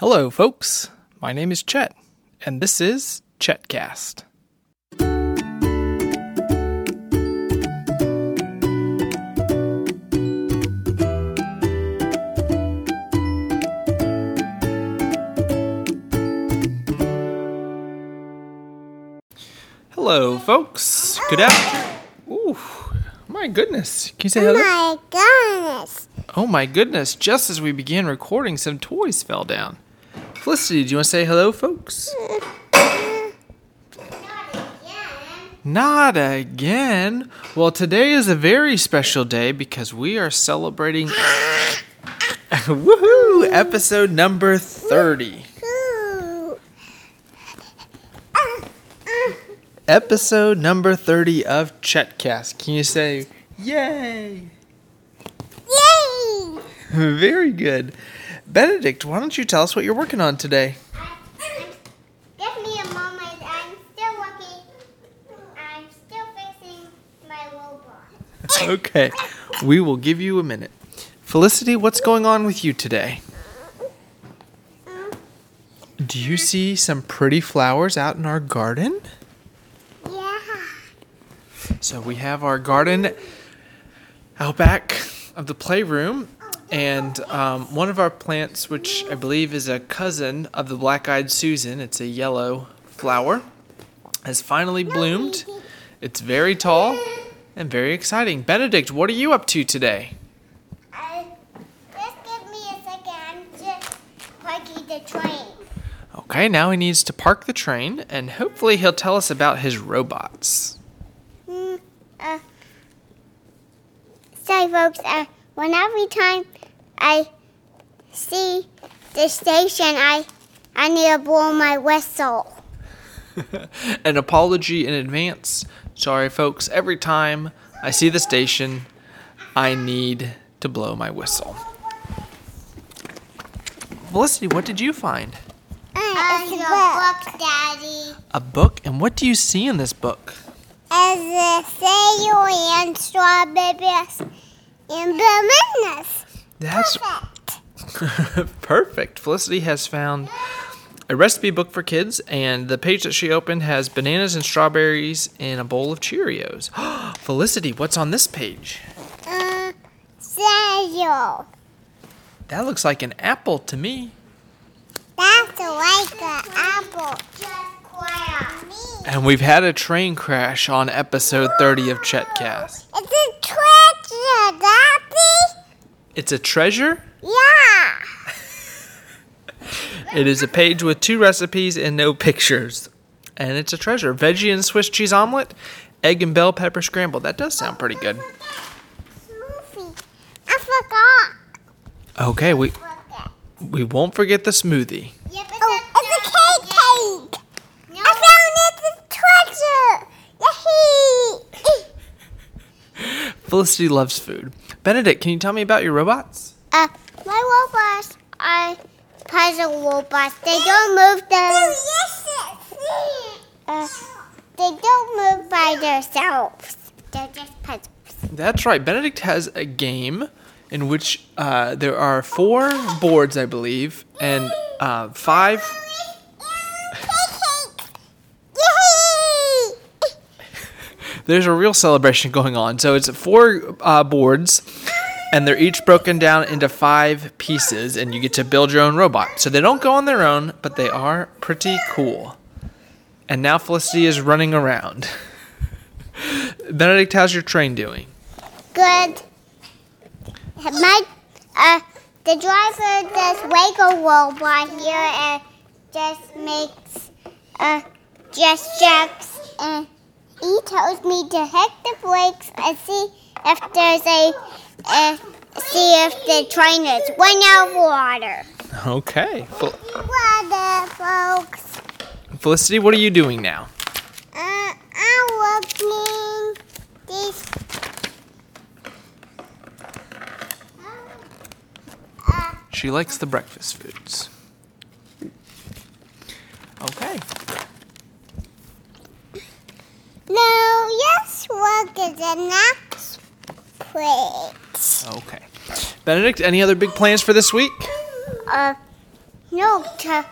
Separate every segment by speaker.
Speaker 1: Hello, folks. My name is Chet, and this is Chetcast. Hello, folks. Good afternoon. Ooh, my goodness. Can you say hello?
Speaker 2: Oh My goodness.
Speaker 1: Oh my goodness, just as we began recording, some toys fell down. Felicity, do you want to say hello, folks? Not again. Well, today is a very special day because we are celebrating woohoo episode number 30. Episode number 30 of Chetcast. Can you say yay?
Speaker 2: Yay!
Speaker 1: Very good. Benedict, why don't you tell us what you're working on today?
Speaker 2: Give me a moment. I'm still working. I'm still fixing my robot.
Speaker 1: Okay, we will give you a minute. Felicity, what's going on with you today? Do you see some pretty flowers out in our garden?
Speaker 2: Yeah.
Speaker 1: So we have our garden out back of the playroom, and um, one of our plants, which I believe is a cousin of the black-eyed Susan, it's a yellow flower, has finally bloomed. It's very tall and very exciting. Benedict, what are you up to today?
Speaker 2: Uh, just give me a second. I'm just parking the train.
Speaker 1: Okay, now he needs to park the train, and hopefully he'll tell us about his robots.
Speaker 2: Hmm. Uh. Sorry, folks. Uh, when every time I see the station, I I need to blow my whistle.
Speaker 1: An apology in advance. Sorry, folks. Every time I see the station, I need to blow my whistle. Felicity, what did you find?
Speaker 2: Uh, it's a book. Daddy.
Speaker 1: A book? And what do you see in this book?
Speaker 2: As a sail and strawberries and bananas.
Speaker 1: That's
Speaker 2: Perfect.
Speaker 1: perfect. Felicity has found a recipe book for kids, and the page that she opened has bananas and strawberries in a bowl of Cheerios. Felicity, what's on this page?
Speaker 2: Uh, sail.
Speaker 1: That looks like an apple to me.
Speaker 2: That's like an apple. Just quiet.
Speaker 1: And we've had a train crash on episode 30 of Chetcast.
Speaker 2: It's a.
Speaker 1: It's a treasure.
Speaker 2: Yeah.
Speaker 1: It is a page with two recipes and no pictures. And it's a treasure. Veggie and Swiss cheese omelet, egg and bell pepper scramble. That does sound pretty good.
Speaker 2: Smoothie. I forgot.
Speaker 1: Okay, we we won't forget the smoothie.
Speaker 2: Yep, it's, oh, it's a cake cake. I found it. It's a treasure. Yay.
Speaker 1: Felicity loves food. Benedict, can you tell me about your robots?
Speaker 2: uh, my robots are puzzle robots. They don't move them. Uh, they don't move by themselves. They're just puzzles.
Speaker 1: That's right. Benedict has a game in which uh, there are four boards, I believe, and uh, five. There's a real celebration going on. So it's four uh, boards, and they're each broken down into five pieces, and you get to build your own robot. So they don't go on their own, but they are pretty cool. And now Felicity is running around. Benedict, how's your train doing?
Speaker 2: Good. My uh, the driver does wiggle robot here and just makes uh just jumps and he tells me to hit the brakes and see if there's a uh, see if the train is running out of water.
Speaker 1: Okay. Fel-
Speaker 2: Water, folks.
Speaker 1: Felicity, what are you doing now?
Speaker 2: Uh, I'm working this. Uh,
Speaker 1: She likes the breakfast foods. Okay.
Speaker 2: now, yes, work is the next
Speaker 1: Okay. Benedict, any other big plans for this week?
Speaker 2: Uh, No, to,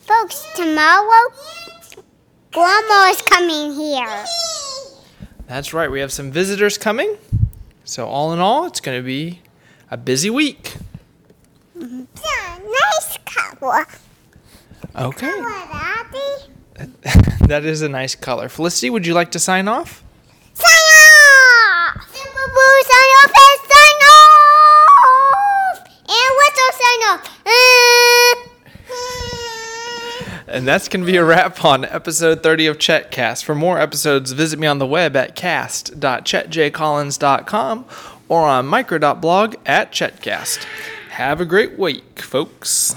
Speaker 2: folks, tomorrow Grandma is coming here.
Speaker 1: That's right. We have some visitors coming. So all in all, it's going to be a busy week.
Speaker 2: Yeah, nice color.
Speaker 1: Okay.
Speaker 2: Color,
Speaker 1: that is a nice color. Felicity, would you like to
Speaker 2: sign off?
Speaker 1: And that's going to be a wrap on episode 30 of Chetcast. For more episodes, visit me on the web at cast.chetjcollins.com or on micro.blog at Chetcast. Have a great week, folks.